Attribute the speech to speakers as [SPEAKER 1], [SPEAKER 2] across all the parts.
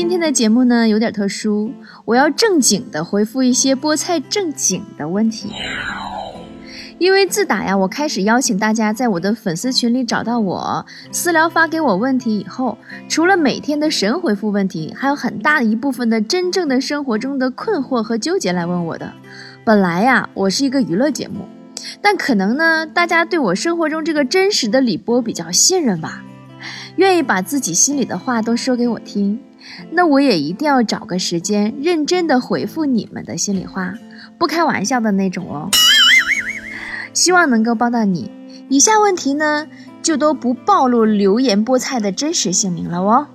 [SPEAKER 1] 今天的节目呢有点特殊，我要正经的回复一些菠菜正经的问题。因为自打呀，我开始邀请大家在我的粉丝群里找到我私聊发给我问题以后，除了每天的神回复问题，还有很大一部分的真正的生活中的困惑和纠结来问我的。本来呀，我是一个娱乐节目，但可能呢，大家对我生活中这个真实的李波比较信任吧，愿意把自己心里的话都说给我听。那我也一定要找个时间认真的回复你们的心里话，不开玩笑的那种哦。希望能够帮到你。以下问题呢，就都不暴露留言菠菜的真实姓名了哦。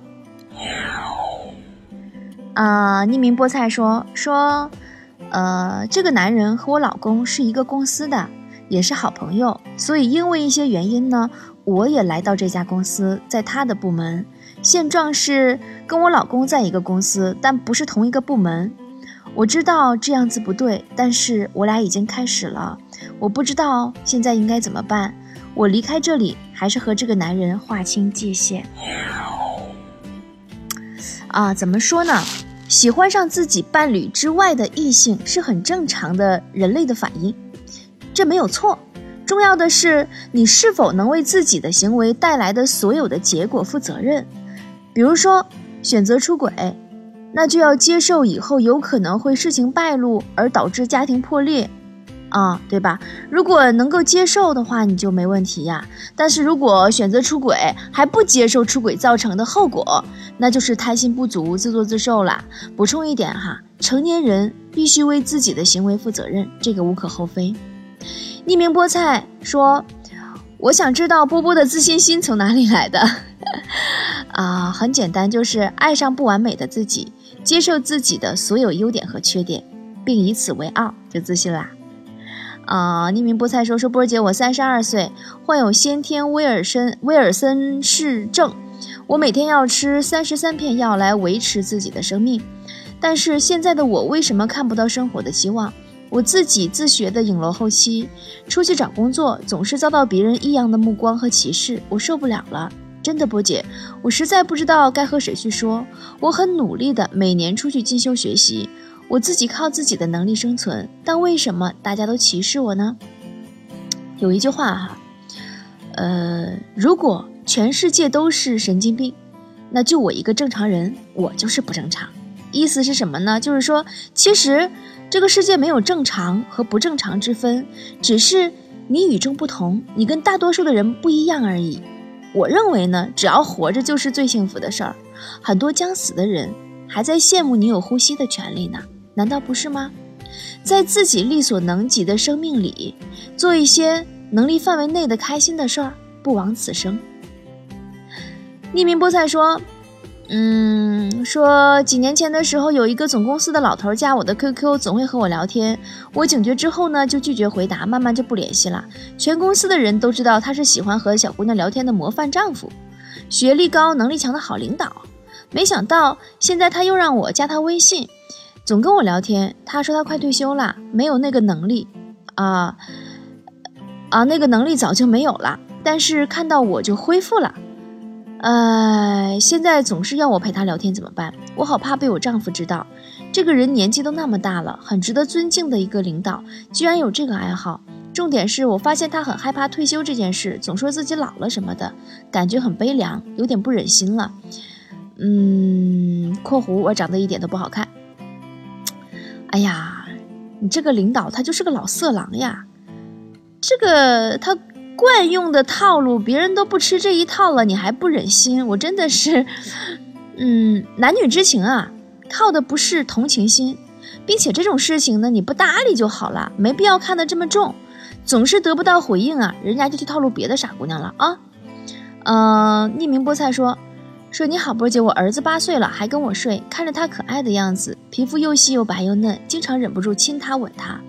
[SPEAKER 1] 啊，匿名菠菜说说，呃，这个男人和我老公是一个公司的，也是好朋友，所以因为一些原因呢，我也来到这家公司，在他的部门。现状是跟我老公在一个公司，但不是同一个部门。我知道这样子不对，但是我俩已经开始了。我不知道现在应该怎么办。我离开这里，还是和这个男人划清界限？啊，怎么说呢？喜欢上自己伴侣之外的异性是很正常的人类的反应，这没有错。重要的是你是否能为自己的行为带来的所有的结果负责任。比如说，选择出轨。那就要接受以后有可能会事情败露而导致家庭破裂，啊，对吧？如果能够接受的话，你就没问题呀。但是如果选择出轨还不接受出轨造成的后果，那就是贪心不足、自作自受了。补充一点哈，成年人必须为自己的行为负责任，这个无可厚非。匿名菠菜说：“我想知道波波的自信心从哪里来的？啊，很简单，就是爱上不完美的自己。”接受自己的所有优点和缺点，并以此为傲，就自信啦。啊，匿名菠菜说说波儿姐，我三十二岁，患有先天威尔森威尔森氏症，我每天要吃三十三片药来维持自己的生命。但是现在的我为什么看不到生活的希望？我自己自学的影楼后期，出去找工作总是遭到别人异样的目光和歧视，我受不了了。真的，波姐，我实在不知道该和谁去说。我很努力的每年出去进修学习，我自己靠自己的能力生存，但为什么大家都歧视我呢？有一句话哈，呃，如果全世界都是神经病，那就我一个正常人，我就是不正常。意思是什么呢？就是说，其实这个世界没有正常和不正常之分，只是你与众不同，你跟大多数的人不一样而已。我认为呢，只要活着就是最幸福的事儿。很多将死的人还在羡慕你有呼吸的权利呢，难道不是吗？在自己力所能及的生命里，做一些能力范围内的开心的事儿，不枉此生。匿名菠菜说。嗯，说几年前的时候，有一个总公司的老头加我的 QQ，总会和我聊天。我警觉之后呢，就拒绝回答，慢慢就不联系了。全公司的人都知道他是喜欢和小姑娘聊天的模范丈夫，学历高、能力强的好领导。没想到现在他又让我加他微信，总跟我聊天。他说他快退休了，没有那个能力啊啊，那个能力早就没有了。但是看到我就恢复了。呃，现在总是要我陪他聊天，怎么办？我好怕被我丈夫知道。这个人年纪都那么大了，很值得尊敬的一个领导，居然有这个爱好。重点是我发现他很害怕退休这件事，总说自己老了什么的，感觉很悲凉，有点不忍心了。嗯，括弧我长得一点都不好看。哎呀，你这个领导他就是个老色狼呀，这个他。惯用的套路，别人都不吃这一套了，你还不忍心？我真的是，嗯，男女之情啊，靠的不是同情心，并且这种事情呢，你不搭理就好了，没必要看得这么重。总是得不到回应啊，人家就去套路别的傻姑娘了啊。嗯，匿名菠菜说说你好，波姐，我儿子八岁了，还跟我睡，看着他可爱的样子，皮肤又细又白又嫩，经常忍不住亲他吻他。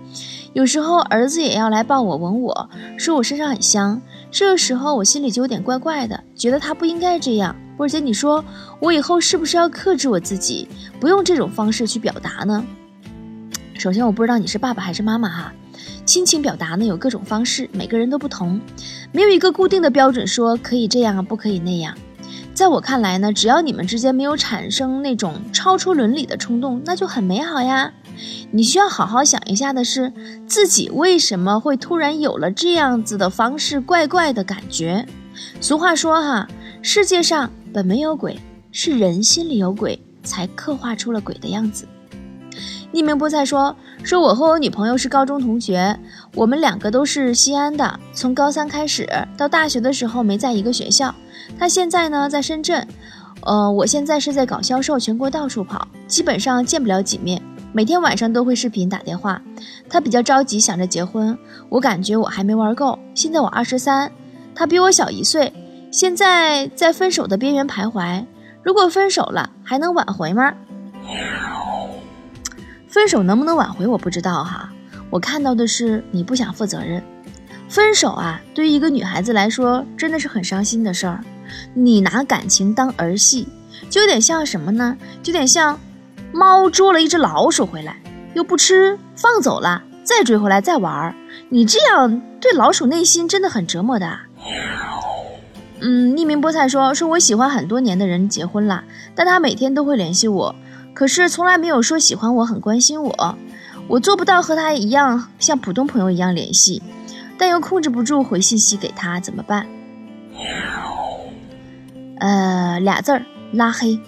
[SPEAKER 1] 有时候儿子也要来抱我吻我，说我身上很香。这个时候我心里就有点怪怪的，觉得他不应该这样。波姐，你说我以后是不是要克制我自己，不用这种方式去表达呢？首先，我不知道你是爸爸还是妈妈哈。亲情表达呢有各种方式，每个人都不同，没有一个固定的标准说可以这样不可以那样。在我看来呢，只要你们之间没有产生那种超出伦理的冲动，那就很美好呀。你需要好好想一下的是，自己为什么会突然有了这样子的方式，怪怪的感觉。俗话说哈，世界上本没有鬼，是人心里有鬼，才刻画出了鬼的样子。匿名菠菜说：“说我和我女朋友是高中同学，我们两个都是西安的，从高三开始到大学的时候没在一个学校。她现在呢在深圳，呃，我现在是在搞销售，全国到处跑，基本上见不了几面。每天晚上都会视频打电话。他比较着急，想着结婚。我感觉我还没玩够。现在我二十三，他比我小一岁，现在在分手的边缘徘徊。如果分手了，还能挽回吗？”分手能不能挽回我不知道哈，我看到的是你不想负责任。分手啊，对于一个女孩子来说真的是很伤心的事儿。你拿感情当儿戏，就有点像什么呢？就有点像猫捉了一只老鼠回来，又不吃，放走了，再追回来再玩儿。你这样对老鼠内心真的很折磨的。嗯，匿名菠菜说说我喜欢很多年的人结婚了，但他每天都会联系我。可是从来没有说喜欢我，很关心我，我做不到和他一样像普通朋友一样联系，但又控制不住回信息给他，怎么办？呃，俩字儿，拉黑。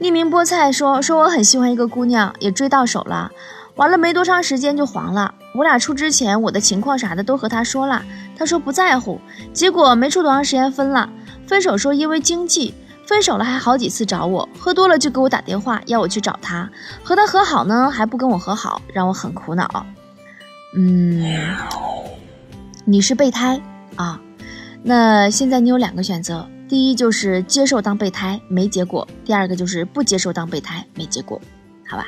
[SPEAKER 1] 匿名菠菜说说我很喜欢一个姑娘，也追到手了，完了没多长时间就黄了。我俩处之前，我的情况啥的都和他说了，他说不在乎，结果没处多长时间分了。分手说因为经济。分手了还好几次找我，喝多了就给我打电话要我去找他，和他和好呢还不跟我和好，让我很苦恼。嗯，你是备胎啊？那现在你有两个选择，第一就是接受当备胎没结果，第二个就是不接受当备胎没结果，好吧？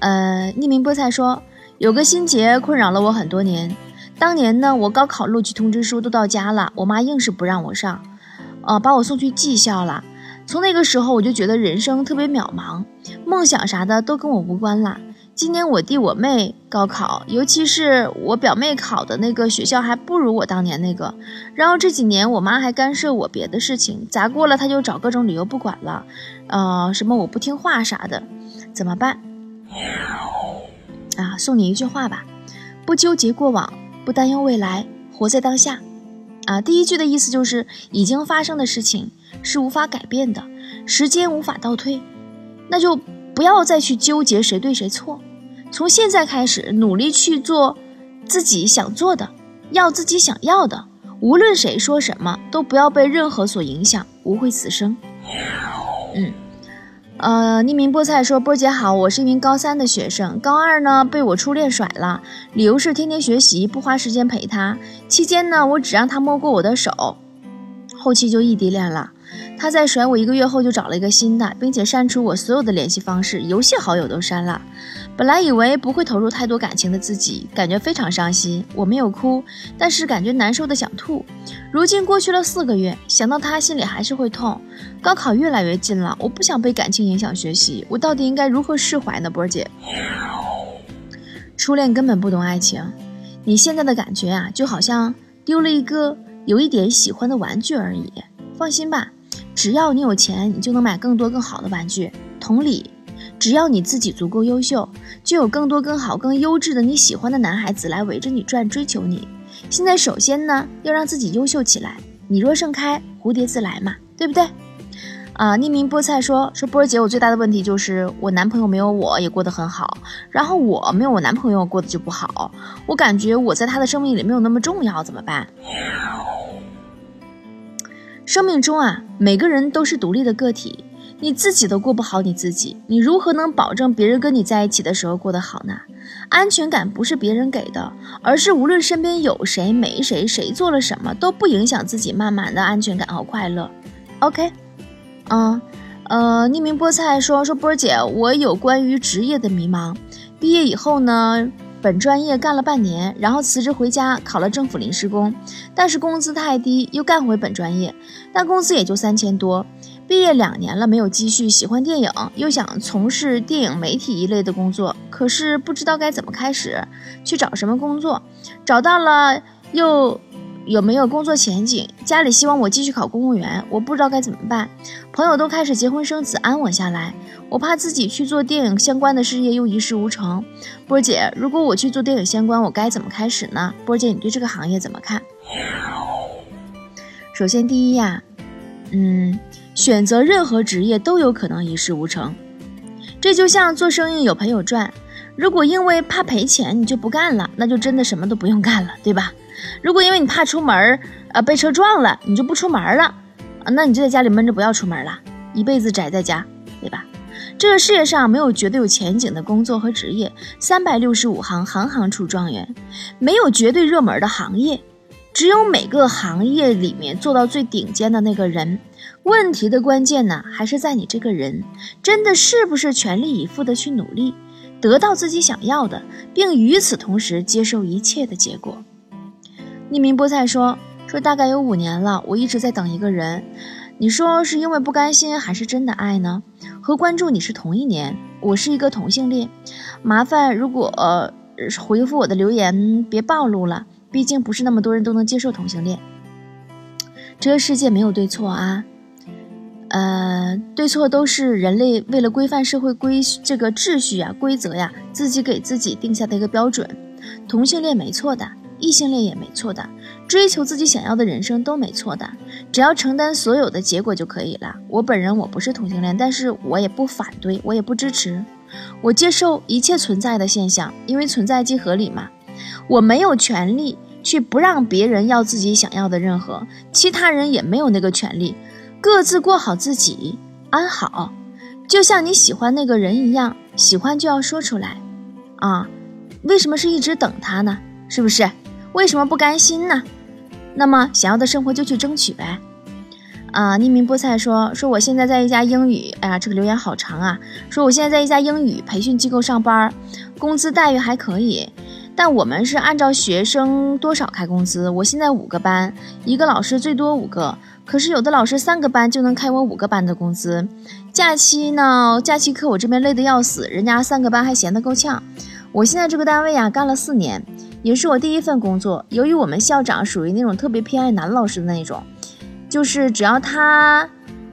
[SPEAKER 1] 呃，匿名菠菜说有个心结困扰了我很多年，当年呢我高考录取通知书都到家了，我妈硬是不让我上。呃，把我送去技校了。从那个时候，我就觉得人生特别渺茫，梦想啥的都跟我无关了。今年我弟我妹高考，尤其是我表妹考的那个学校还不如我当年那个。然后这几年我妈还干涉我别的事情，砸锅了她就找各种理由不管了。呃，什么我不听话啥的，怎么办？啊，送你一句话吧：不纠结过往，不担忧未来，活在当下。啊，第一句的意思就是已经发生的事情是无法改变的，时间无法倒退，那就不要再去纠结谁对谁错，从现在开始努力去做自己想做的，要自己想要的，无论谁说什么都不要被任何所影响，无悔此生。嗯。呃，匿名菠菜说：“波姐好，我是一名高三的学生，高二呢被我初恋甩了，理由是天天学习，不花时间陪他。期间呢，我只让他摸过我的手，后期就异地恋了。”他在甩我一个月后就找了一个新的，并且删除我所有的联系方式，游戏好友都删了。本来以为不会投入太多感情的自己，感觉非常伤心。我没有哭，但是感觉难受的想吐。如今过去了四个月，想到他心里还是会痛。高考越来越近了，我不想被感情影响学习，我到底应该如何释怀呢？波儿姐，初恋根本不懂爱情，你现在的感觉啊，就好像丢了一个有一点喜欢的玩具而已。放心吧。只要你有钱，你就能买更多更好的玩具。同理，只要你自己足够优秀，就有更多更好、更优质的你喜欢的男孩子来围着你转，追求你。现在首先呢，要让自己优秀起来。你若盛开，蝴蝶自来嘛，对不对？啊，匿名菠菜说说波儿姐，我最大的问题就是我男朋友没有我也过得很好，然后我没有我男朋友过得就不好。我感觉我在他的生命里没有那么重要，怎么办？生命中啊，每个人都是独立的个体，你自己都过不好你自己，你如何能保证别人跟你在一起的时候过得好呢？安全感不是别人给的，而是无论身边有谁没谁，谁做了什么都不影响自己慢慢的安全感和快乐。OK，嗯，呃，匿名菠菜说说波儿姐，我有关于职业的迷茫，毕业以后呢？本专业干了半年，然后辞职回家考了政府临时工，但是工资太低，又干回本专业，但工资也就三千多。毕业两年了，没有积蓄，喜欢电影，又想从事电影媒体一类的工作，可是不知道该怎么开始，去找什么工作，找到了又有没有工作前景？家里希望我继续考公务员，我不知道该怎么办。朋友都开始结婚生子，安稳下来，我怕自己去做电影相关的事业又一事无成。波姐，如果我去做电影相关，我该怎么开始呢？波姐，你对这个行业怎么看？首先，第一呀，嗯，选择任何职业都有可能一事无成，这就像做生意有赔有赚。如果因为怕赔钱你就不干了，那就真的什么都不用干了，对吧？如果因为你怕出门儿，呃，被车撞了，你就不出门了，啊，那你就在家里闷着不要出门了，一辈子宅在家，对吧？这个世界上没有绝对有前景的工作和职业，三百六十五行，行行出状元，没有绝对热门的行业，只有每个行业里面做到最顶尖的那个人。问题的关键呢，还是在你这个人，真的是不是全力以赴的去努力，得到自己想要的，并与此同时接受一切的结果。匿名菠菜说：“说大概有五年了，我一直在等一个人。你说是因为不甘心，还是真的爱呢？和关注你是同一年，我是一个同性恋。麻烦如果呃回复我的留言别暴露了，毕竟不是那么多人都能接受同性恋。这个世界没有对错啊，呃，对错都是人类为了规范社会规这个秩序呀、规则呀，自己给自己定下的一个标准。同性恋没错的。”异性恋也没错的，追求自己想要的人生都没错的，只要承担所有的结果就可以了。我本人我不是同性恋，但是我也不反对，我也不支持，我接受一切存在的现象，因为存在即合理嘛。我没有权利去不让别人要自己想要的任何，其他人也没有那个权利，各自过好自己，安好。就像你喜欢那个人一样，喜欢就要说出来，啊，为什么是一直等他呢？是不是？为什么不甘心呢？那么想要的生活就去争取呗。啊，匿名菠菜说说我现在在一家英语，哎呀，这个留言好长啊。说我现在在一家英语培训机构上班，工资待遇还可以，但我们是按照学生多少开工资。我现在五个班，一个老师最多五个，可是有的老师三个班就能开我五个班的工资。假期呢，假期课我这边累得要死，人家三个班还闲得够呛。我现在这个单位呀，干了四年。也是我第一份工作。由于我们校长属于那种特别偏爱男老师的那种，就是只要他，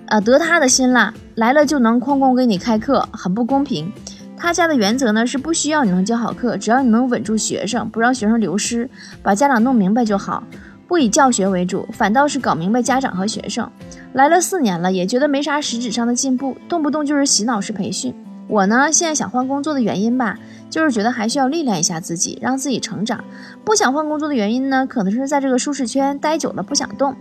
[SPEAKER 1] 呃，得他的心了，来了就能哐哐给你开课，很不公平。他家的原则呢是不需要你能教好课，只要你能稳住学生，不让学生流失，把家长弄明白就好，不以教学为主，反倒是搞明白家长和学生。来了四年了，也觉得没啥实质上的进步，动不动就是洗脑式培训。我呢，现在想换工作的原因吧。就是觉得还需要历练一下自己，让自己成长。不想换工作的原因呢，可能是在这个舒适圈待久了不想动。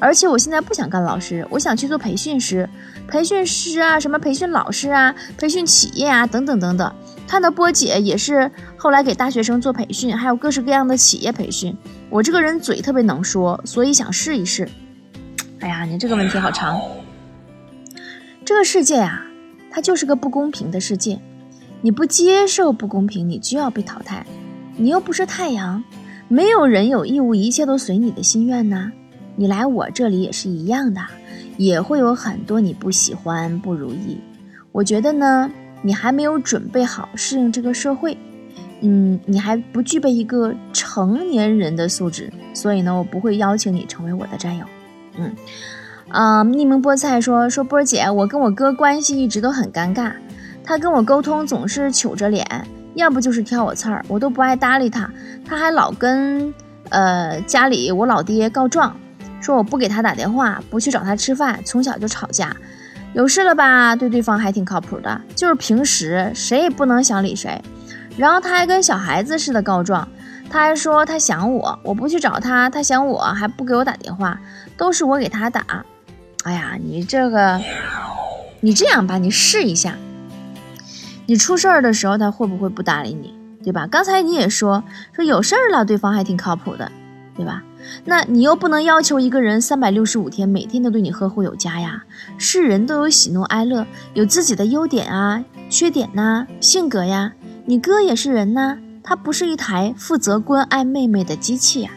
[SPEAKER 1] 而且我现在不想干老师，我想去做培训师。培训师啊，什么培训老师啊，培训企业啊，等等等等。看到波姐也是后来给大学生做培训，还有各式各样的企业培训。我这个人嘴特别能说，所以想试一试。哎呀，你这个问题好长。这个世界啊，它就是个不公平的世界。你不接受不公平，你就要被淘汰。你又不是太阳，没有人有义务一切都随你的心愿呐。你来我这里也是一样的，也会有很多你不喜欢、不如意。我觉得呢，你还没有准备好适应这个社会，嗯，你还不具备一个成年人的素质，所以呢，我不会邀请你成为我的战友。嗯，啊，匿名菠菜说说波儿姐，我跟我哥关系一直都很尴尬。他跟我沟通总是糗着脸，要不就是挑我刺儿，我都不爱搭理他。他还老跟呃家里我老爹告状，说我不给他打电话，不去找他吃饭，从小就吵架。有事了吧？对对方还挺靠谱的，就是平时谁也不能想理谁。然后他还跟小孩子似的告状，他还说他想我，我不去找他，他想我还不给我打电话，都是我给他打。哎呀，你这个，你这样吧，你试一下。你出事儿的时候，他会不会不搭理你，对吧？刚才你也说说有事了，对方还挺靠谱的，对吧？那你又不能要求一个人三百六十五天每天都对你呵护有加呀。是人都有喜怒哀乐，有自己的优点啊、缺点呐、性格呀。你哥也是人呐，他不是一台负责关爱妹妹的机器呀。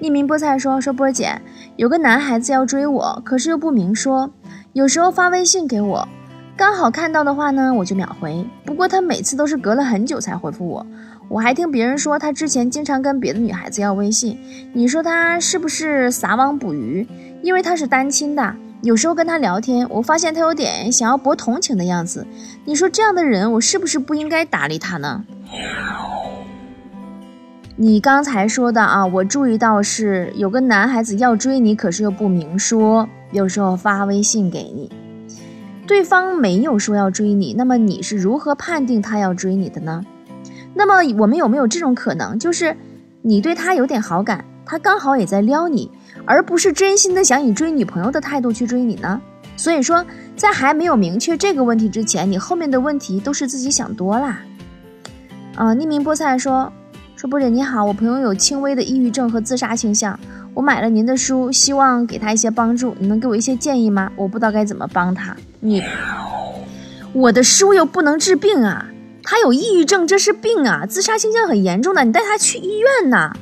[SPEAKER 1] 匿名菠菜说说波姐，有个男孩子要追我，可是又不明说，有时候发微信给我。刚好看到的话呢，我就秒回。不过他每次都是隔了很久才回复我，我还听别人说他之前经常跟别的女孩子要微信，你说他是不是撒网捕鱼？因为他是单亲的，有时候跟他聊天，我发现他有点想要博同情的样子。你说这样的人，我是不是不应该搭理他呢？你刚才说的啊，我注意到是有个男孩子要追你，可是又不明说，有时候发微信给你，对方没有说要追你，那么你是如何判定他要追你的呢？那么我们有没有这种可能，就是你对他有点好感，他刚好也在撩你，而不是真心的想以追女朋友的态度去追你呢？所以说，在还没有明确这个问题之前，你后面的问题都是自己想多啦。啊，匿名菠菜说说波姐你好，我朋友有轻微的抑郁症和自杀倾向，我买了您的书，希望给他一些帮助，你能给我一些建议吗？我不知道该怎么帮他。你，我的书又不能治病啊。他有抑郁症，这是病啊！自杀倾向很严重的，你带他去医院呐。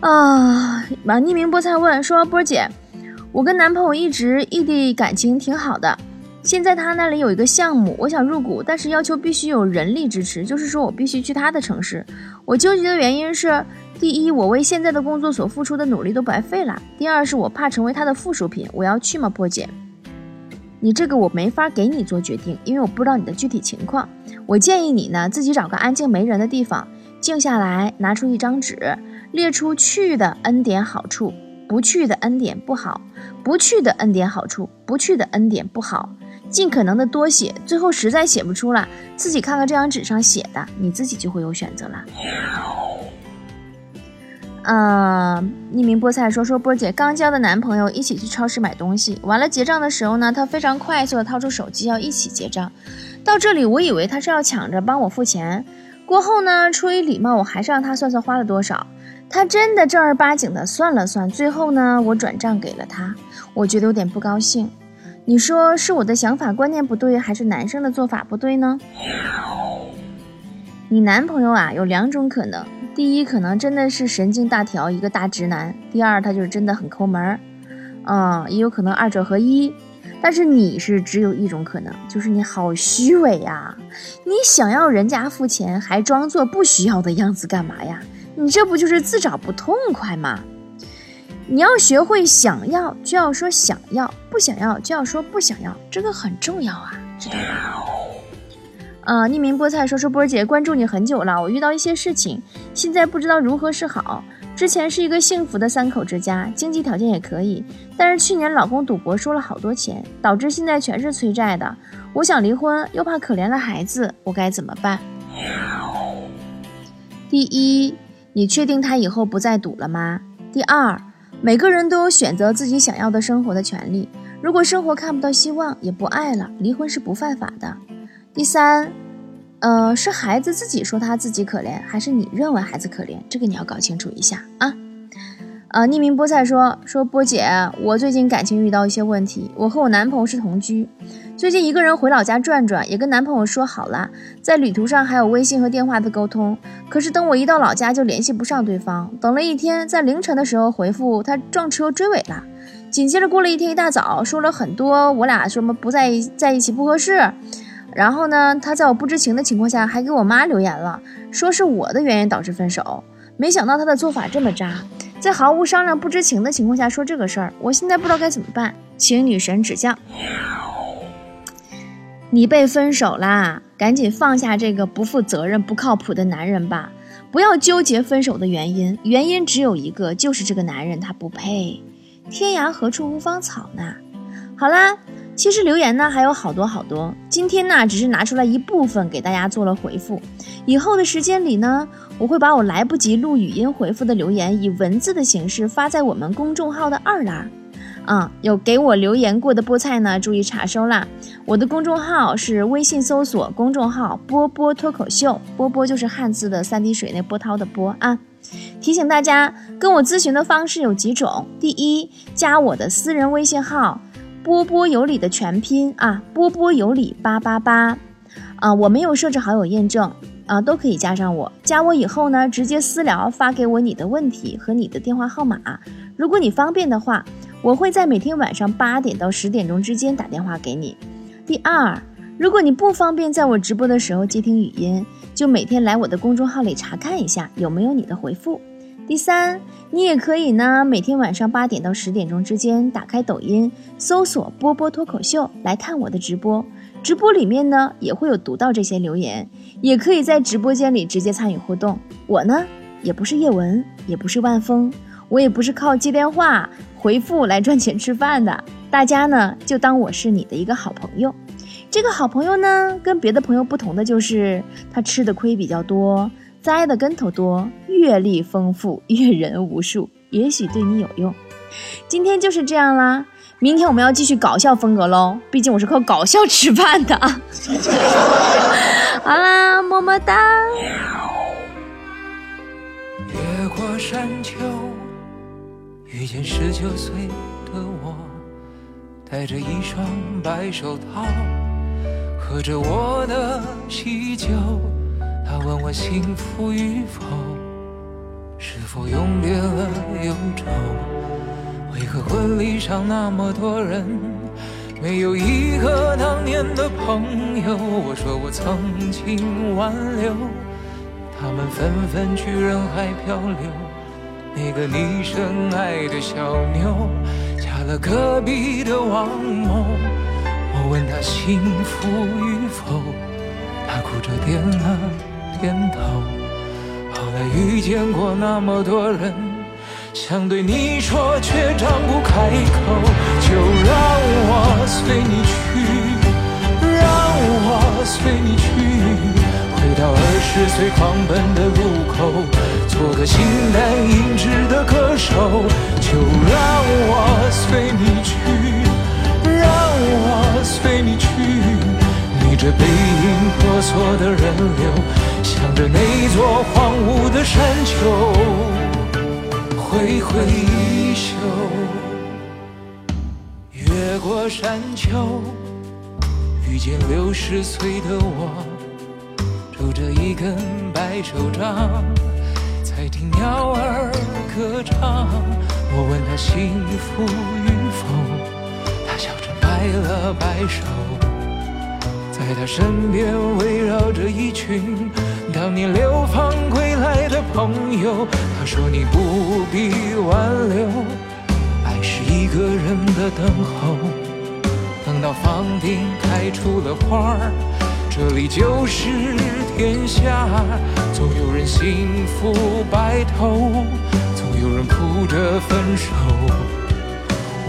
[SPEAKER 1] 啊，把匿名菠菜问说：“波姐，我跟男朋友一直异地感情挺好的，现在他那里有一个项目，我想入股，但是要求必须有人力支持，就是说我必须去他的城市。我纠结的原因是：第一，我为现在的工作所付出的努力都白费了；第二，是我怕成为他的附属品。我要去吗，波姐？”你这个我没法给你做决定，因为我不知道你的具体情况。我建议你呢，自己找个安静没人的地方，静下来，拿出一张纸，列出去的 n 点好处，不去的 n 点不好，不去的 n 点好处，不去的 n 点不好，尽可能的多写。最后实在写不出了，自己看看这张纸上写的，你自己就会有选择了。嗯，匿名菠菜说说波姐刚交的男朋友一起去超市买东西，完了结账的时候呢，他非常快速的掏出手机要一起结账。到这里我以为他是要抢着帮我付钱，过后呢，出于礼貌，我还是让他算算花了多少。他真的正儿八经的算了算，最后呢，我转账给了他。我觉得有点不高兴。你说是我的想法观念不对，还是男生的做法不对呢？你男朋友啊，有两种可能。第一，可能真的是神经大条，一个大直男；第二，他就是真的很抠门儿，嗯，也有可能二者合一。但是你是只有一种可能，就是你好虚伪呀！你想要人家付钱，还装作不需要的样子干嘛呀？你这不就是自找不痛快吗？你要学会想要就要说想要，不想要就要说不想要，这个很重要啊，啊！匿名菠菜说说波儿姐关注你很久了，我遇到一些事情，现在不知道如何是好。之前是一个幸福的三口之家，经济条件也可以，但是去年老公赌博输了好多钱，导致现在全是催债的。我想离婚，又怕可怜了孩子，我该怎么办？第一，你确定他以后不再赌了吗？第二，每个人都有选择自己想要的生活的权利。如果生活看不到希望，也不爱了，离婚是不犯法的。第三，呃，是孩子自己说他自己可怜，还是你认为孩子可怜？这个你要搞清楚一下啊。呃，匿名菠菜说说波姐，我最近感情遇到一些问题。我和我男朋友是同居，最近一个人回老家转转，也跟男朋友说好了，在旅途上还有微信和电话的沟通。可是等我一到老家就联系不上对方，等了一天，在凌晨的时候回复他撞车追尾了。紧接着过了一天一大早说了很多，我俩什么不在在一起不合适。然后呢，他在我不知情的情况下还给我妈留言了，说是我的原因导致分手。没想到他的做法这么渣，在毫无商量、不知情的情况下说这个事儿，我现在不知道该怎么办，请女神指教。你被分手啦，赶紧放下这个不负责任、不靠谱的男人吧，不要纠结分手的原因，原因只有一个，就是这个男人他不配。天涯何处无芳草呢？好啦。其实留言呢还有好多好多，今天呢只是拿出来一部分给大家做了回复。以后的时间里呢，我会把我来不及录语音回复的留言以文字的形式发在我们公众号的二栏。啊，有给我留言过的菠菜呢，注意查收啦。我的公众号是微信搜索公众号“波波脱口秀”，波波就是汉字的三滴水那波涛的波啊。提醒大家，跟我咨询的方式有几种：第一，加我的私人微信号。波波有理的全拼啊，波波有理八八八，啊，我没有设置好友验证啊，都可以加上我。加我以后呢，直接私聊发给我你的问题和你的电话号码。如果你方便的话，我会在每天晚上八点到十点钟之间打电话给你。第二，如果你不方便在我直播的时候接听语音，就每天来我的公众号里查看一下有没有你的回复。第三，你也可以呢，每天晚上八点到十点钟之间打开抖音，搜索“波波脱口秀”来看我的直播。直播里面呢也会有读到这些留言，也可以在直播间里直接参与互动。我呢也不是叶文，也不是万峰，我也不是靠接电话回复来赚钱吃饭的。大家呢就当我是你的一个好朋友。这个好朋友呢跟别的朋友不同的就是他吃的亏比较多。栽的跟头多，阅历丰富，阅人无数，也许对你有用。今天就是这样啦，明天我们要继续搞笑风格喽，毕竟我是靠搞笑吃饭的。好啦，么么哒。
[SPEAKER 2] 越过山丘，遇见十九岁的我，戴着一双白手套，喝着我的喜酒。他问我幸福与否，是否永别了忧愁？为何婚礼上那么多人，没有一个当年的朋友？我说我曾经挽留，他们纷纷去人海漂流。那个你深爱的小妞，嫁了隔壁的王某。我问他幸福与否，他哭着点了。点头。后来遇见过那么多人，想对你说却张不开口。就让我随你去，让我随你去，回到二十岁狂奔的路口，做个形单影只的歌手。就让我随你去，让我随你去。逆着背影婆娑的人流，向着那座荒芜的山丘挥挥衣袖。越过山丘，遇见六十岁的我，拄着一根白手杖，在听鸟儿歌唱。我问他幸福与否，他笑着摆了摆手。在他身边围绕着一群当年流放归来的朋友。他说：“你不必挽留，爱是一个人的等候。等到房顶开出了花儿，这里就是天下。总有人幸福白头，总有人哭着分手。”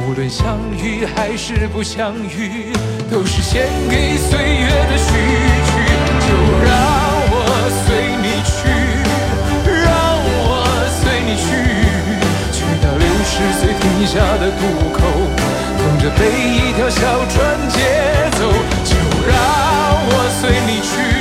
[SPEAKER 2] 无论相遇还是不相遇，都是献给岁月的序的渡口，等着被一条小船接走。就让我随你去，